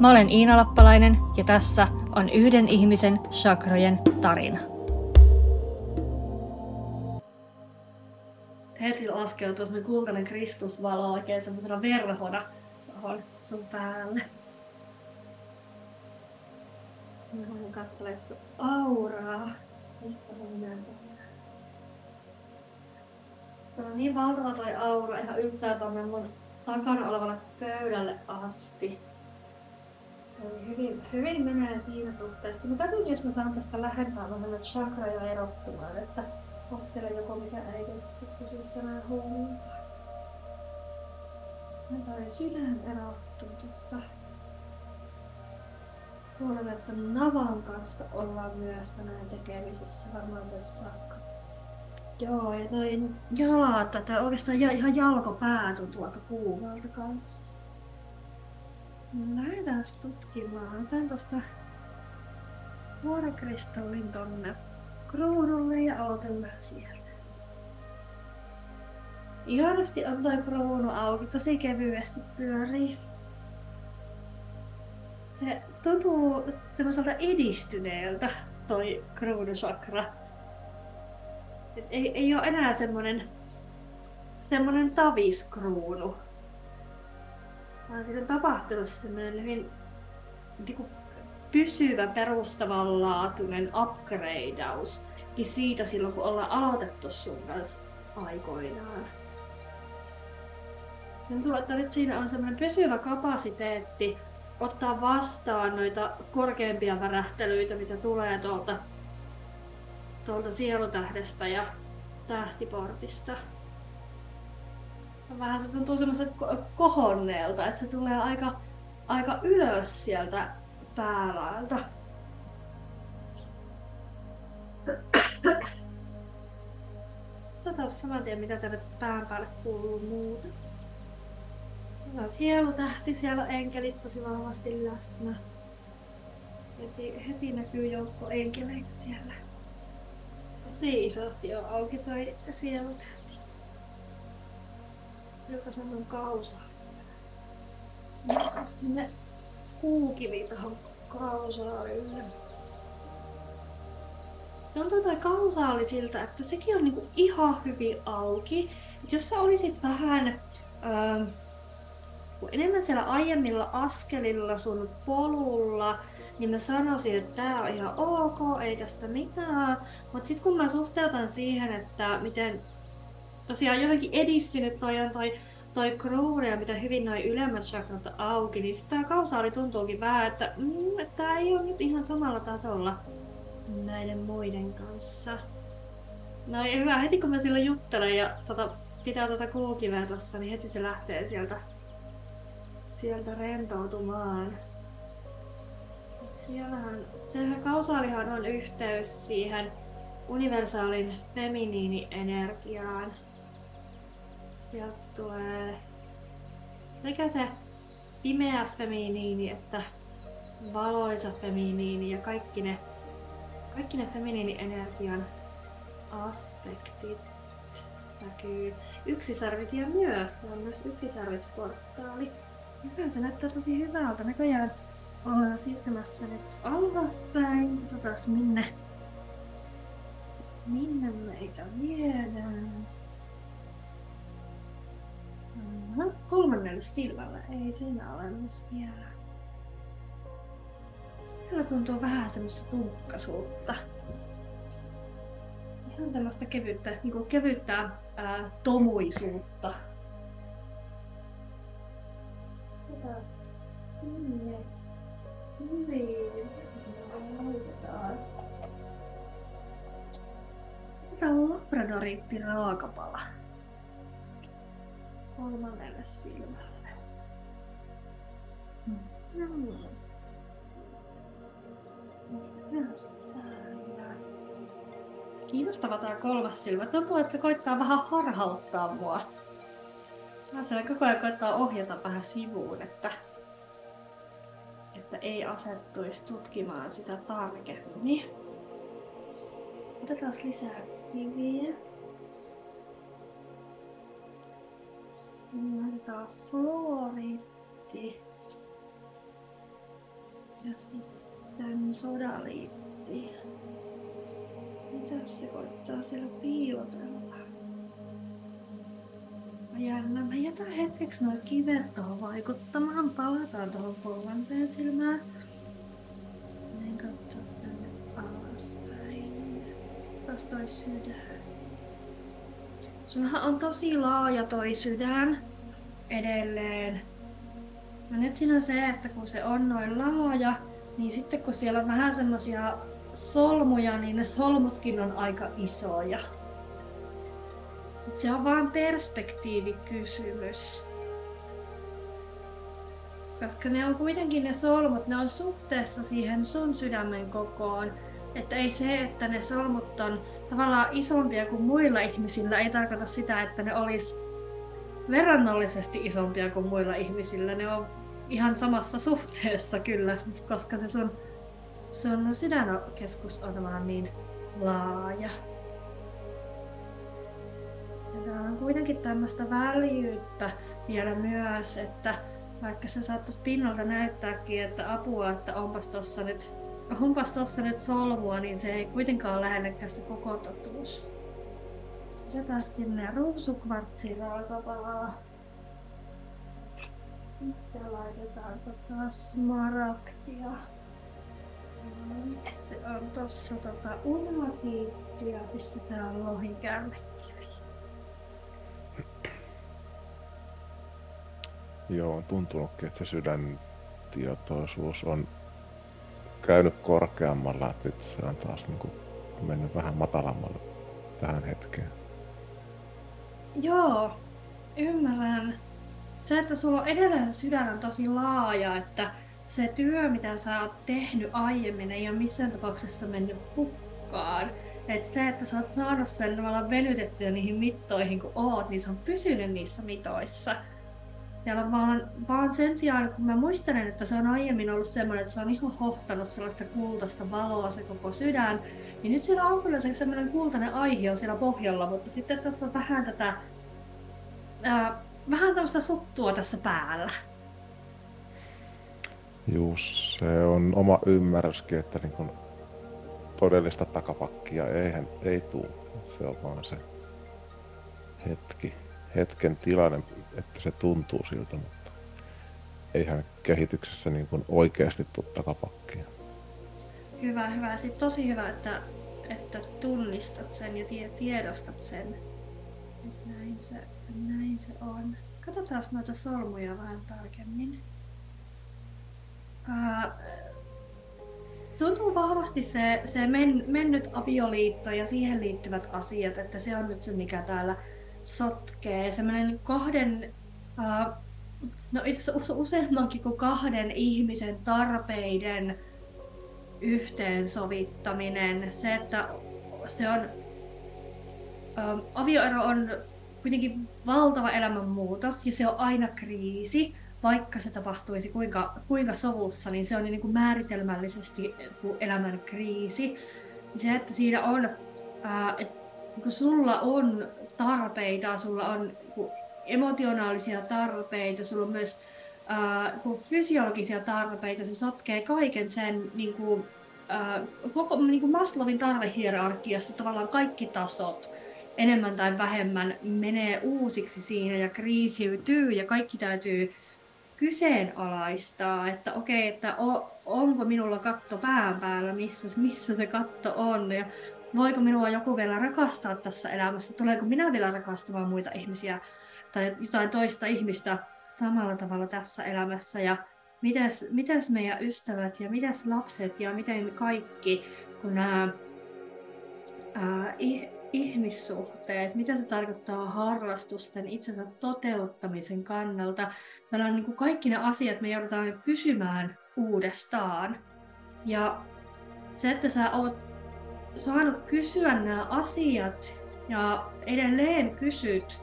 Mä olen Iina Lappalainen ja tässä on yhden ihmisen chakrojen tarina. Heti laskeutuu semmoinen kultainen kristusvalo oikein semmoisena verhona tuohon sun päälle. Mä haluan katsella sun auraa. Se on niin valtava toi aura ihan yltää tonne mun takana olevalle pöydälle asti. Hyvin, hyvin menee siinä suhteessa. Mä katson, jos mä saan tästä lähempää vähän chakraja erottumaan, että onko siellä joku, mikä erityisesti pysyy tänään huomiota. Ja toi sydän erottuu tuosta. Kuulen, että navan kanssa ollaan myös tänään tekemisissä, varmaan se sakka. Joo, ja toi jalat, tai oikeastaan ihan jalkopää tuntuu aika kuumalta kanssa. Lähdetään tutkimaan. Otan tosta vuorokristallin tonne kruunulle ja aloitellaan sieltä. Ihanasti on toi kruunu auki, tosi kevyesti pyörii. Se tuntuu semmoiselta edistyneeltä toi kruunusakra. Ei, ei ole enää semmonen, semmonen taviskruunu, vaan siitä on tapahtunut semmoinen hyvin niin pysyvä perustavanlaatuinen upgradeaus siitä silloin, kun ollaan aloitettu sun kanssa aikoinaan. Tuntuu, että nyt siinä on semmoinen pysyvä kapasiteetti ottaa vastaan noita korkeampia värähtelyitä, mitä tulee tuolta, tuolta sielutähdestä ja tähtiportista vähän se tuntuu semmoiselta kohonneelta, että se tulee aika, aika ylös sieltä päälaelta. Tota saman tien, mitä tänne pään päälle kuuluu muuta. No, sielutähti, siellä on enkelit tosi vahvasti läsnä. Heti, heti näkyy joukko enkeleitä siellä. Tosi isosti on auki toi sielutähti joka on kausa. Ne kuukivi tuohon kausaalille. Tuntuu toi kausaali siltä, että sekin on niinku ihan hyvin auki. Et jos sä olisit vähän öö, enemmän siellä aiemmilla askelilla sun polulla, niin mä sanoisin, että tää on ihan ok, ei tässä mitään. Mutta sitten kun mä suhteutan siihen, että miten tosiaan jotenkin edistynyt toi on toi, toi kruuni ja mitä hyvin noin ylemmät chakrat auki, niin tää kausaali tuntuukin vähän, että mm, tää ei ole nyt ihan samalla tasolla näiden muiden kanssa. No ei hyvä, heti kun mä silloin juttelen ja tota, pitää tätä kulkiveä tossa, niin heti se lähtee sieltä, sieltä rentoutumaan. Siellähän, sehän kausaalihan on yhteys siihen universaalin feminiini-energiaan sieltä tulee sekä se pimeä feminiini että valoisa feminiini ja kaikki ne, kaikki ne feminiini-energian aspektit näkyy. Yksisarvisia myös, se on myös yksisarvisportaali. Hyvä, se näyttää tosi hyvältä. Näköjään ollaan siirtymässä nyt alaspäin. Katsotaan minne, minne meitä viedään. No, kolmannelle silmällä. Ei siinä ole myös vielä. Siellä tuntuu vähän semmoista tunkkaisuutta. Ihan tällaista kevyttä, niin kuin kevyttä ää, tomuisuutta. Mitäs sinne? Niin, laitetaan? Mitä on labradoriitti raakapala? kolmannelle silmälle. Mm. No niin. Kiinnostava tämä kolmas silmä. Tuntuu, että se koittaa vähän harhauttaa mua. Mä siellä koko ajan koittaa ohjata vähän sivuun, että, että ei asettuisi tutkimaan sitä tarkemmin. Otetaan lisää kiviä. Laitetaan fluoriitti. Ja sitten sodaliitti. Mitä se koittaa siellä piilotella? Mä jännä. Mä jätän hetkeksi noin kivet tuohon vaikuttamaan. Palataan tuohon kolmanteen silmään. Menen katsoa tänne alaspäin. Taas toi sydän. Sullahan on tosi laaja toi sydän edelleen. No nyt siinä on se, että kun se on noin laaja, niin sitten kun siellä on vähän semmosia solmuja, niin ne solmutkin on aika isoja. Se on vain perspektiivikysymys. Koska ne on kuitenkin ne solmut, ne on suhteessa siihen sun sydämen kokoon. Että ei se, että ne solmut on tavallaan isompia kuin muilla ihmisillä, ei tarkoita sitä, että ne olisi verrannollisesti isompia kuin muilla ihmisillä. Ne on ihan samassa suhteessa kyllä, koska se sun, sun sydänkeskus on vaan niin laaja. Ja tää on kuitenkin tämmöistä väljyyttä vielä myös, että vaikka se saattaisi pinnalta näyttääkin, että apua, että onpas tossa nyt, onpas tossa nyt solmua, niin se ei kuitenkaan ole lähellekään se koko totuus. Otetaan sinne ruusukvartsi raakapalaa. Sitten laitetaan tota smaragdia. Se on tossa tota unmatiitti ja pistetään lohikäärmekivi. Joo, on tuntunutkin, että se sydäntietoisuus on käynyt korkeammalla, että nyt se on taas niin kuin mennyt vähän matalammalle tähän hetkeen. Joo, ymmärrän. Se, että sulla on edelleen se sydän on tosi laaja, että se työ, mitä sä oot tehnyt aiemmin, ei ole missään tapauksessa mennyt hukkaan. Et se, että sä oot saanut sen tavallaan venytettyä niihin mittoihin kun oot, niin se on pysynyt niissä mitoissa. Ja vaan, vaan sen sijaan, kun mä muistelen, että se on aiemmin ollut semmoinen, että se on ihan hohtanut sellaista kultaista valoa se koko sydän, niin nyt siellä on kyllä se semmoinen kultainen aihe on siellä pohjalla, mutta sitten tässä on vähän tätä, ää, vähän tämmöistä suttua tässä päällä. Juu, se on oma ymmärryskin, että niin kun todellista takapakkia eihän, ei tule. Se on vaan se hetki, hetken tilanne, että se tuntuu siltä, mutta eihän kehityksessä niin kuin oikeasti tule takapakkia. Hyvä, hyvä. Sitten tosi hyvä, että, että tunnistat sen ja tie, tiedostat sen. Että näin se, näin se on. Katsotaan noita solmuja vähän tarkemmin. Ää, tuntuu vahvasti se, se men, mennyt avioliitto ja siihen liittyvät asiat, että se on nyt se, mikä täällä sotkee. Semmoinen kahden, ää, no itse asiassa useammankin kuin kahden ihmisen tarpeiden yhteensovittaminen. Se, että se on, ää, avioero on kuitenkin valtava elämänmuutos ja se on aina kriisi vaikka se tapahtuisi kuinka, kuinka sovussa, niin se on niin kuin määritelmällisesti elämän kriisi. Se, että siinä on, ää, että kun sulla on tarpeita, sulla on emotionaalisia tarpeita, sulla on myös ää, fysiologisia tarpeita, se sotkee kaiken sen niin kuin, ää, koko niin kuin Maslowin tarvehierarkiasta tavallaan kaikki tasot enemmän tai vähemmän menee uusiksi siinä ja kriisiytyy ja kaikki täytyy kyseenalaistaa, että okei, että o, onko minulla katto pään päällä, missä, missä se katto on. Ja voiko minua joku vielä rakastaa tässä elämässä, tuleeko minä vielä rakastamaan muita ihmisiä tai jotain toista ihmistä samalla tavalla tässä elämässä ja mitäs, mitäs meidän ystävät ja mitäs lapset ja miten kaikki, kun nämä ää, ihmissuhteet, mitä se tarkoittaa harrastusten itsensä toteuttamisen kannalta. Täällä on niin kuin kaikki ne asiat, me joudutaan kysymään uudestaan. Ja se, että sä oot saanut kysyä nämä asiat ja edelleen kysyt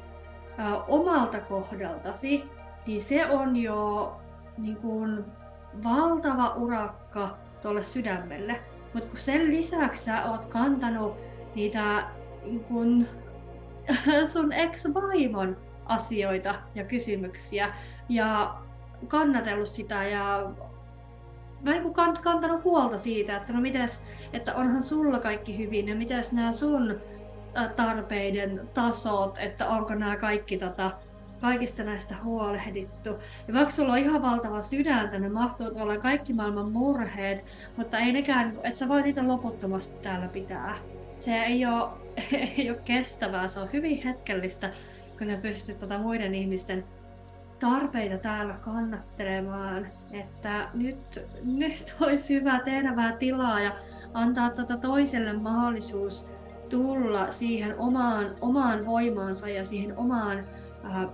ää, omalta kohdaltasi, niin se on jo niin kuin, valtava urakka tuolle sydämelle. Mutta kun sen lisäksi sä oot kantanut niitä niin kun, sun ex-vaimon asioita ja kysymyksiä ja kannatellut sitä ja mä niin kant, kantanut huolta siitä, että no mites, että onhan sulla kaikki hyvin ja mites nämä sun tarpeiden tasot, että onko nämä kaikki tota, kaikista näistä huolehdittu. Ja vaikka sulla on ihan valtava sydäntä, ne mahtuu olla kaikki maailman murheet, mutta ei nekään, että sä voi niitä loputtomasti täällä pitää. Se ei ole, ei ole kestävää, se on hyvin hetkellistä, kun ne pystyt tuota muiden ihmisten tarpeita täällä kannattelemaan. Että nyt, nyt olisi hyvä tehdä vähän tilaa ja antaa tuota toiselle mahdollisuus tulla siihen omaan, omaan voimaansa ja siihen omaan äh,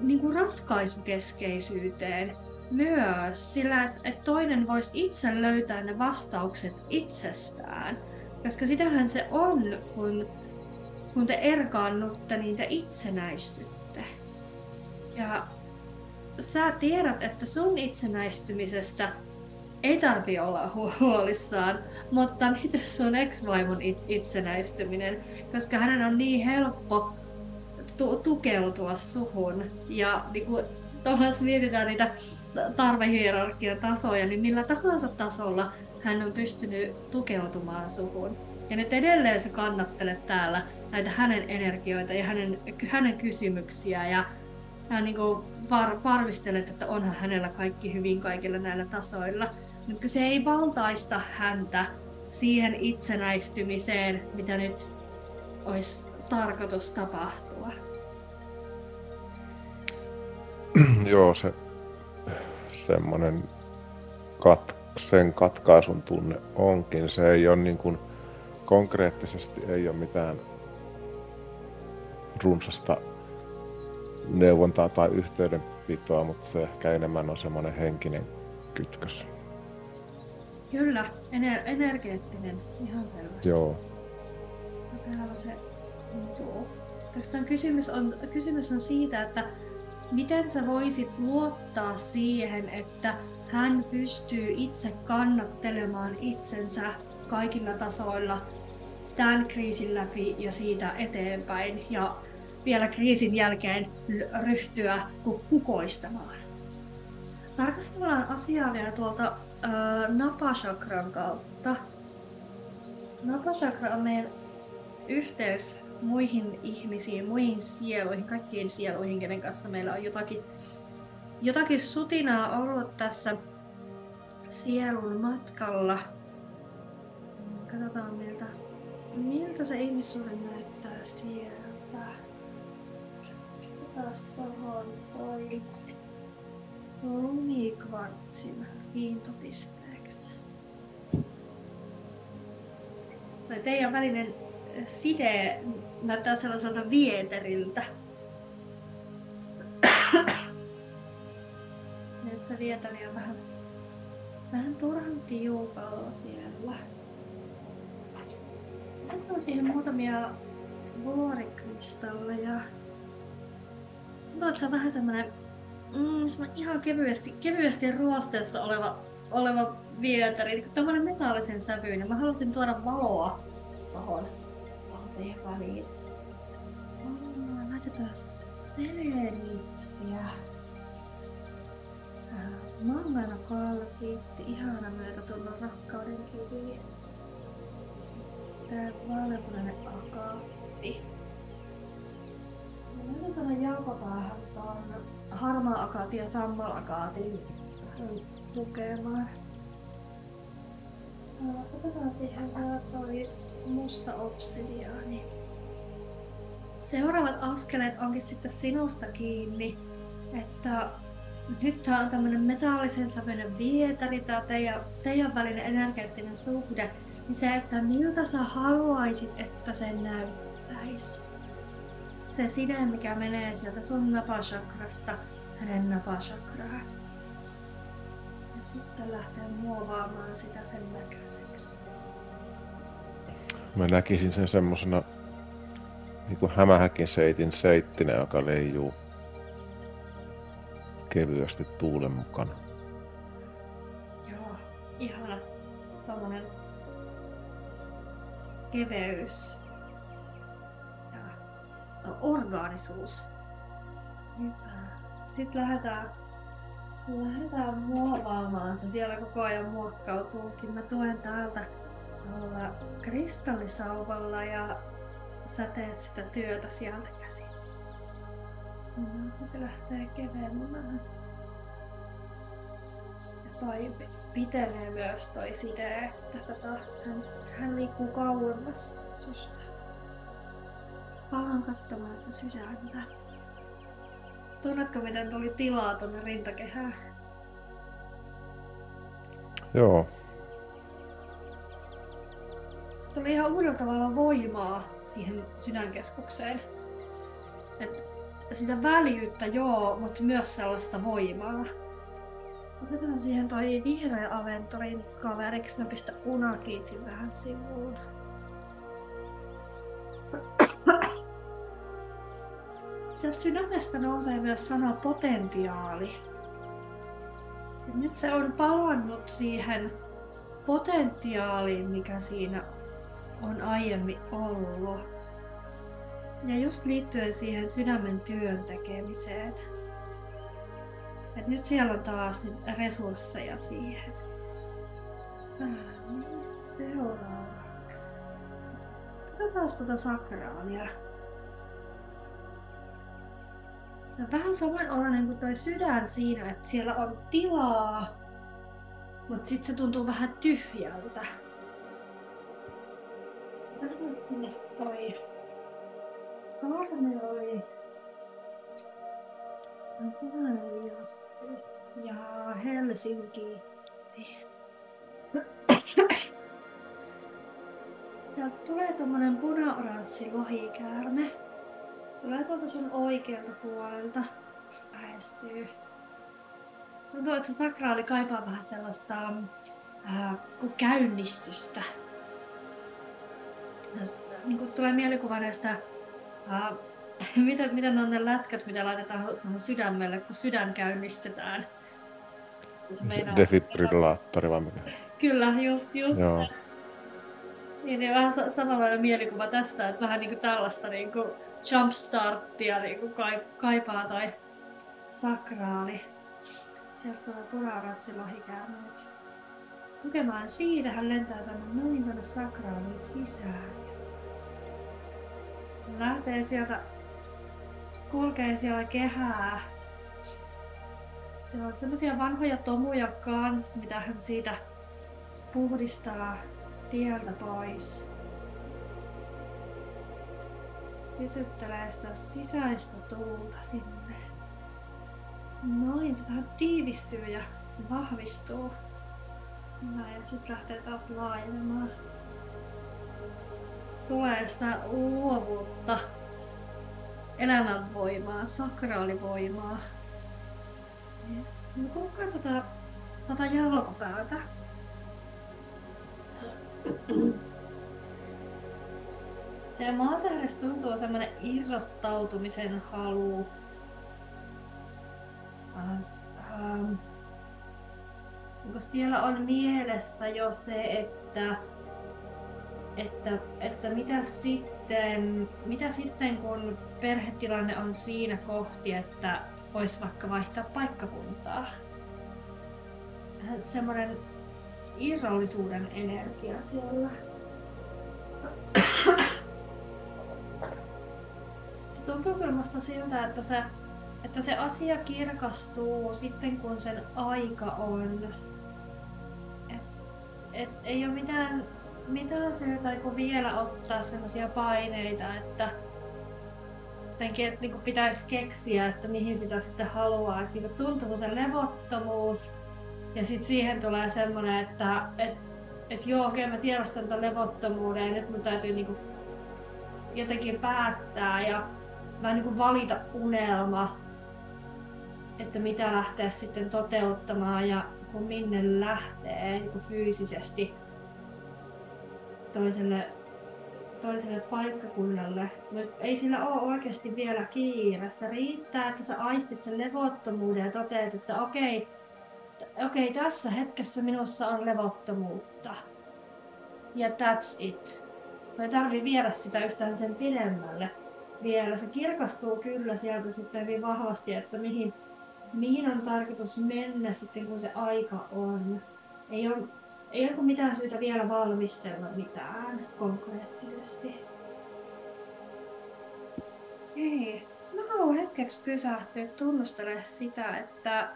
niin kuin ratkaisukeskeisyyteen myös, sillä että toinen voisi itse löytää ne vastaukset itsestään. Koska sitähän se on, kun, kun te erkaannutte, niin te itsenäistytte. Ja sä tiedät, että sun itsenäistymisestä ei tarvi olla huolissaan, mutta miten sun ex-vaimon itsenäistyminen, koska hänen on niin helppo tu- tukeutua suhun. Ja niin kuin, jos mietitään niitä tarvehierarkian tasoja, niin millä tahansa tasolla hän on pystynyt tukeutumaan suhun. Ja nyt edelleen sä kannattelet täällä näitä hänen energioita ja hänen, hänen kysymyksiä ja hän niin kuin var, varmistelet, että onhan hänellä kaikki hyvin kaikilla näillä tasoilla. Mutta se ei valtaista häntä siihen itsenäistymiseen, mitä nyt olisi tarkoitus tapahtua. Joo, se semmoinen kat, sen katkaisun tunne onkin. Se ei ole niin kuin, konkreettisesti ei ole mitään runsasta neuvontaa tai yhteydenpitoa, mutta se ehkä enemmän on semmoinen henkinen kytkös. Kyllä, ener- energeettinen, ihan selvästi. Joo. Täällä se tuntuu. kysymys on, kysymys on siitä, että miten sä voisit luottaa siihen, että hän pystyy itse kannattelemaan itsensä kaikilla tasoilla tämän kriisin läpi ja siitä eteenpäin ja vielä kriisin jälkeen ryhtyä kukoistamaan. Tarkastellaan asiaa vielä tuolta äh, napashakran kautta. Napashakra on meidän yhteys muihin ihmisiin, muihin sieluihin, kaikkiin sieluihin, kenen kanssa meillä on jotakin, jotakin sutinaa ollut tässä sielun matkalla. Katsotaan miltä, miltä se ihmissuhde näyttää sieltä. Taas tohon toi lumikvartsin kiintopisteeksi. Tai teidän välinen side näyttää sellaiselta vieteriltä. Nyt se vietari on vähän, vähän turhan tiukalla siellä. Antaa siihen muutamia vuorikristalleja. On vähän semmonen, mm, semmonen ihan kevyesti, kevyesti ruosteessa oleva, oleva vietari. Tämmönen metallisen sävyinen. Mä halusin tuoda valoa tohon teidän väliin. Oh, laitetaan seleriittiä. Mangana kalsiitti, ihana myötätunnon rakkauden kivi. Sitten vaaleanpunainen akaatti. Laitetaan jalkopäähän tuon harmaa akaati ja sammal akaatin lukemaan. Otetaan siihen vielä toi musta obsidiaani. Seuraavat askeleet onkin sitten sinusta kiinni, että nyt tää on tämmönen metallisen sävyinen vietari, tää teidän, teidän välinen energeettinen suhde, niin se, että miltä sä haluaisit, että se näyttäisi. Se side, mikä menee sieltä sun napachakrasta hänen napachakraan. Ja sitten lähtee muovaamaan sitä sen näköiseksi. Mä näkisin sen semmosena niinku hämähäkin seitin seittinä, joka leijuu kevyesti tuulen mukana. Joo, ihana tommonen keveys orgaanisuus. Hyvä. Sitten lähdetään, lähdetään muovaamaan. Se vielä koko ajan muokkautuukin. Mä tuen täältä tuolla kristallisauvalla ja sä teet sitä työtä sieltä käsin. Mm, se lähtee kevenemään. Ja toi pitenee myös toi side, että hän, hän liikkuu kauemmas susta. Palan sitä sydäntä. Tunnetko miten tuli tilaa tonne rintakehään? Joo, Tuli ihan uudella tavalla voimaa siihen sydänkeskukseen. Et sitä väljyyttä joo, mutta myös sellaista voimaa. Otetaan siihen toi vihreä aventurin kaveriksi. Mä pistän unakiitin vähän sivuun. Sieltä sydämestä nousee myös sana potentiaali. Ja nyt se on palannut siihen potentiaaliin, mikä siinä on aiemmin ollut. Ja just liittyen siihen sydämen työn tekemiseen. Et nyt siellä on taas resursseja siihen. Ah, Seuraavaksi. Katsotaan tuota sakraalia. Se on vähän samanlainen kuin toi sydän siinä, että siellä on tilaa, mutta sitten se tuntuu vähän tyhjältä. Anna sinne toi Karmeloi. Ja Helsinki. Sieltä tulee tommonen punaoranssi lohikäärme. Tulee tuolta sun oikealta puolelta. Lähestyy. Tuntuu, että se sakraali kaipaa vähän sellaista ää, kuin käynnistystä. Tästä, niin kuin tulee mielikuva näistä ää, miten, miten on ne lätkät, mitä laitetaan tuohon sydämelle, kun sydän käynnistetään? Meinaa- defibrillaattori vai mikä? Kyllä, just, just Joo. se. Niin, niin vähän sa- samanlainen mielikuva tästä, että vähän niinku tällaista niinku jumpstarttia kai- kaipaa tai sakraali. Sieltä tulee punarassi lohikäärme nyt. Tukemaan siitä hän lentää tänne noin tänne sakraaliin sisään. Lähtee sieltä, kulkee siellä kehää. Siellä on semmosia vanhoja tomuja kans, mitä hän siitä puhdistaa tieltä pois. Sytyttelee sitä sisäistä tuulta sinne. Noin, se vähän tiivistyy ja vahvistuu. Ja sitten lähtee taas laajenemaan. Tulee sitä luovuutta, elämänvoimaa, sakraalivoimaa. Yes. No kuulkaa tota, tota jalkopäätä. Se maatähdessä tuntuu semmonen irrottautumisen halu. Ähm, onko siellä on mielessä jo se, että, että, että mitä, sitten, mitä sitten kun perhetilanne on siinä kohti, että voisi vaikka vaihtaa paikkakuntaa? Vähän Semmoinen irrallisuuden energia siellä. Se tuntuu kyllä musta siltä, että se, että se asia kirkastuu sitten kun sen aika on. Et, et ei ole mitään, mitään syytä kun vielä ottaa sellaisia paineita, että jotenkin, että niinku pitäisi keksiä, että mihin sitä sitten haluaa. Että niinku tuntuu se levottomuus ja sitten siihen tulee semmoinen, että et, et joo, okei mä tiedostan tämän levottomuuden ja nyt mun täytyy niinku jotenkin päättää ja vähän niinku valita unelma, että mitä lähteä sitten toteuttamaan ja kun minne lähtee niinku fyysisesti toiselle toiselle paikkakunnalle. Mutta ei sillä ole oikeasti vielä kiire. Se riittää, että sä aistit sen levottomuuden ja toteat, että okei, okei, tässä hetkessä minussa on levottomuutta. Ja that's it. Se ei tarvi viedä sitä yhtään sen pidemmälle vielä. Se kirkastuu kyllä sieltä sitten hyvin vahvasti, että mihin, mihin on tarkoitus mennä sitten, kun se aika on. Ei ole, ei ole mitään syytä vielä valmistella mitään konkreettisesti. Ei. Mä haluan hetkeksi pysähtyä tunnustelemaan sitä, että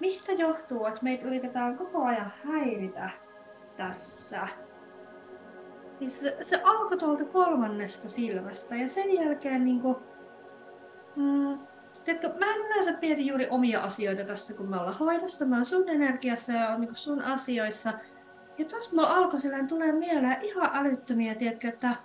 mistä johtuu, että meitä yritetään koko ajan häiritä tässä. Siis se, se alkoi tuolta kolmannesta silmästä ja sen jälkeen niinku... Mm, tiedätkö, mä en näe mietin juuri omia asioita tässä, kun me ollaan hoidossa. Mä oon sun energiassa ja on niinku sun asioissa. Ja tos mulla alkoi silleen tulee mieleen ihan älyttömiä, tiedätkö, että,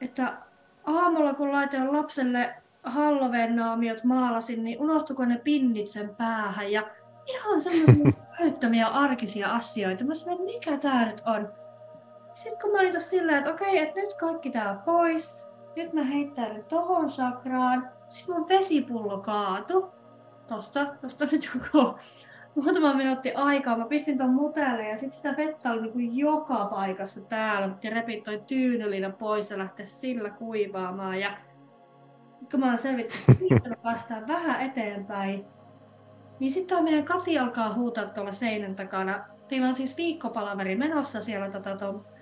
että aamulla kun laitoin lapselle Halloween-naamiot maalasin, niin unohtuiko ne pinnit sen päähän ja ihan semmoisia älyttömiä arkisia asioita. Mä sanoin, mikä tää nyt on? Sitten kun mä olin tossa silleen, että okei, että nyt kaikki tää pois, nyt mä heittäydyn tohon sakraan, sitten mun vesipullo kaatu. Tosta, tosta nyt joku muutama minuutti aikaa. Mä pistin ton mutelle ja sitten sitä vettä oli niinku joka paikassa täällä. Ja repit toi tyynylina pois ja lähteä sillä kuivaamaan. Ja kun mä oon selvittänyt, että me päästään vähän eteenpäin, niin sitten meidän Kati alkaa huutaa tuolla seinän takana. Teillä on siis viikkopalaveri menossa siellä tota, ton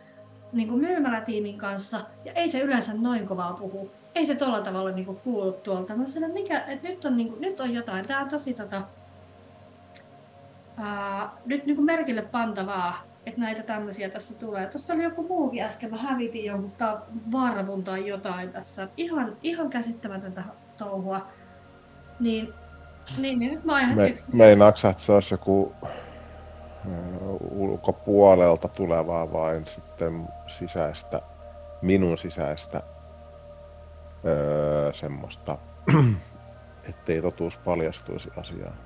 niin kuin myymälätiimin kanssa, ja ei se yleensä noin kovaa puhu. Ei se tolla tavalla niin kuin kuulu tuolta. Mä sanoin, mikä, että nyt on, niin kuin, nyt on jotain. Tää on tosi tota, ää, nyt niin kuin merkille pantavaa, että näitä tämmöisiä tässä tulee. Tuossa oli joku muukin äsken, mä hävitin jonkun varvun tai jotain tässä. Ihan, ihan käsittämätöntä touhua. Niin, niin, niin nyt mä ajattelin... Me, meinaatko, että se olisi joku ulkopuolelta tulevaa, vain sitten sisäistä, minun sisäistä öö, semmoista, ettei totuus paljastuisi asiaan.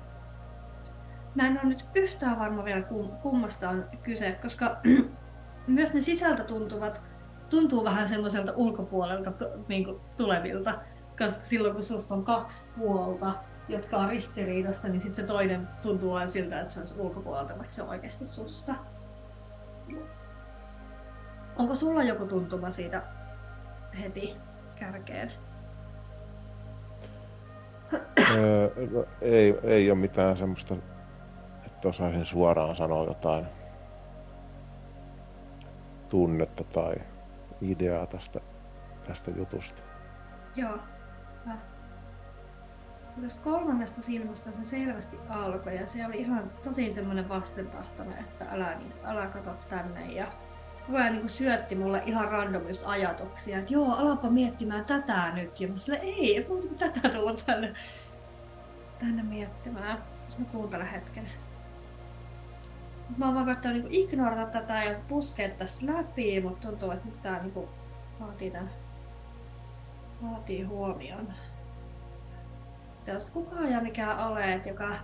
Mä en ole nyt yhtään varma vielä kummasta on kyse, koska myös ne sisältä tuntuvat tuntuu vähän semmoiselta ulkopuolelta niin kuin tulevilta, koska silloin kun sussa on kaksi puolta, jotka on ristiriidassa, niin sitten se toinen tuntuu vain siltä, että se olisi ulkopuolelta, vaikka se on oikeasti susta. Onko sulla joku tuntuma siitä heti kärkeen? öö, ei, ei ole mitään semmoista, että osaisin suoraan sanoa jotain tunnetta tai ideaa tästä, tästä jutusta. Joo. Tuosta kolmannesta silmästä se selvästi alkoi ja se oli ihan tosi semmoinen vastentahtoinen, että älä, niin, älä kato tänne. Ja koko ajan niin syötti mulle ihan randomista ajatuksia, että joo, alapa miettimään tätä nyt. Ja mä sille, ei, ei muuta kuin tätä tulla tänne, tänne miettimään. Jos mä kuuntelen hetken. Mä oon vaan koittanut niin ignorata tätä ja puskea tästä läpi, mutta tuntuu, että nyt tää niin vaatii, tämän, vaatii huomioon jos kukaan ja mikä olet, joka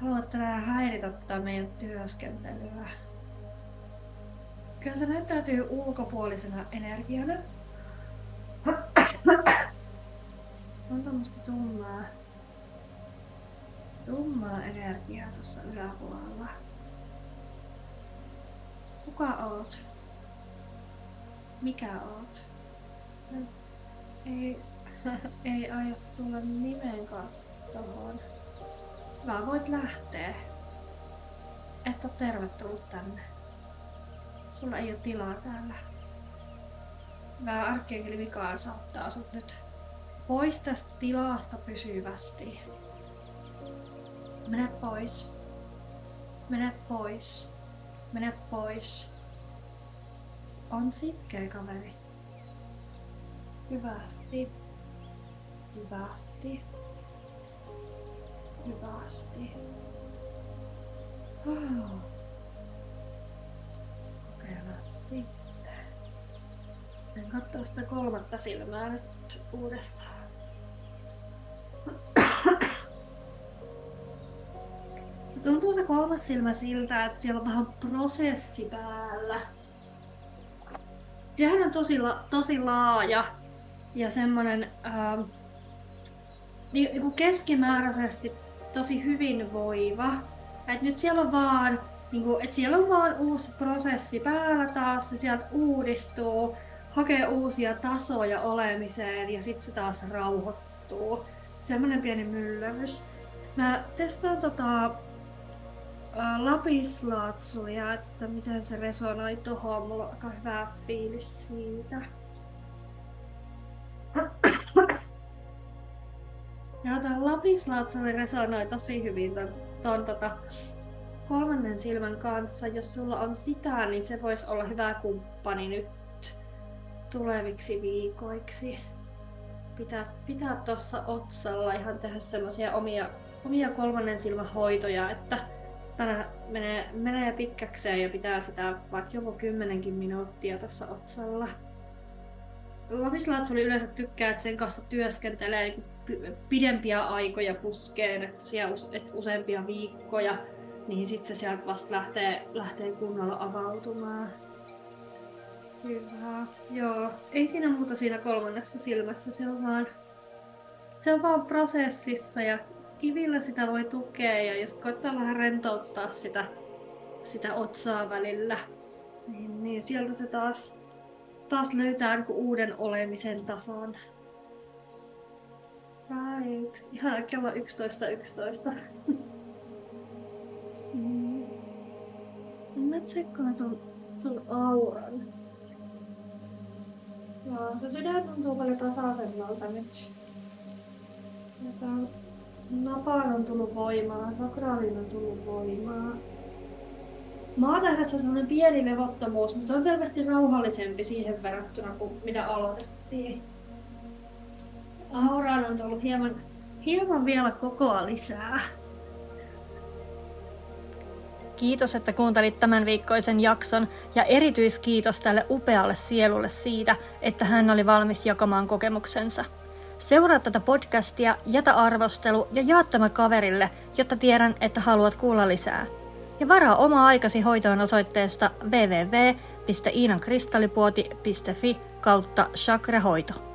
haluat tänään häiritä tätä meidän työskentelyä. Kyllä se näyttäytyy ulkopuolisena energiana. On tämmöistä tummaa, tummaa energiaa tuossa yläpuolella. Kuka oot? Mikä oot? Ei ei aio tulla nimen kanssa tohon. Vaan voit lähteä. Et ole tervetullut tänne. Sulla ei ole tilaa täällä. Mä arkkienkeli Mikael saattaa sut nyt pois tästä tilasta pysyvästi. Mene pois. Mene pois. Mene pois. On sitkeä kaveri. Hyvästi. Hyvästi. Hyvästi. Kokeillaan sitten. En katsoa sitä kolmatta silmää nyt uudestaan. Se tuntuu se kolmas silmä siltä, että siellä on vähän prosessi päällä. sehän on tosi, la, tosi laaja ja semmoinen ähm, niin keskimääräisesti tosi hyvinvoiva. Et nyt siellä on vaan niin kuin, että siellä on vaan uusi prosessi päällä taas, se sieltä uudistuu, hakee uusia tasoja olemiseen ja sitten se taas rauhoittuu. Semmoinen pieni myllämys. Mä testaan tota, lapislatsuja, että miten se resonoi tuohon. Mulla on aika hyvä fiilis siitä. Ja tämä lapislatsuli resonoi tosi hyvin ton, ton tota, kolmannen silmän kanssa. Jos sulla on sitä, niin se voisi olla hyvä kumppani nyt tuleviksi viikoiksi. Pitää, pitää tuossa otsalla ihan tehdä semmoisia omia, omia kolmannen silmän hoitoja, että tänä menee, menee pitkäkseen ja pitää sitä vaikka joku kymmenenkin minuuttia tuossa otsalla. Lapislatsuli yleensä tykkää, että sen kanssa työskentelee niin pidempiä aikoja puskeen, että, siellä, että useampia viikkoja, niin sitten se sieltä vasta lähtee, lähtee kunnolla avautumaan. Hyvä. Joo, ei siinä muuta siinä kolmannessa silmässä, se on vaan, se on vaan prosessissa ja kivillä sitä voi tukea ja jos koittaa vähän rentouttaa sitä, sitä otsaa välillä, niin, niin sieltä se taas, taas löytää niin uuden olemisen tason. Right. Ihan kello 11.11. 11. mm. Mä tsekkaan sun, sun auran. Joo, se sydän tuntuu paljon tasaisemmalta nyt. Tää napaan on tullut voimaa, sakraalin on tullut voimaa. Maatähdessä sellainen pieni levottomuus, mutta se on selvästi rauhallisempi siihen verrattuna kuin mitä aloitettiin. Auraan on tullut hieman, hieman vielä kokoa lisää. Kiitos, että kuuntelit tämän viikkoisen jakson ja erityiskiitos tälle upealle sielulle siitä, että hän oli valmis jakamaan kokemuksensa. Seuraa tätä podcastia, jätä arvostelu ja jaa tämä kaverille, jotta tiedän, että haluat kuulla lisää. Ja varaa oma aikasi hoitoon osoitteesta www.iinankristallipuoti.fi kautta chakrahoito.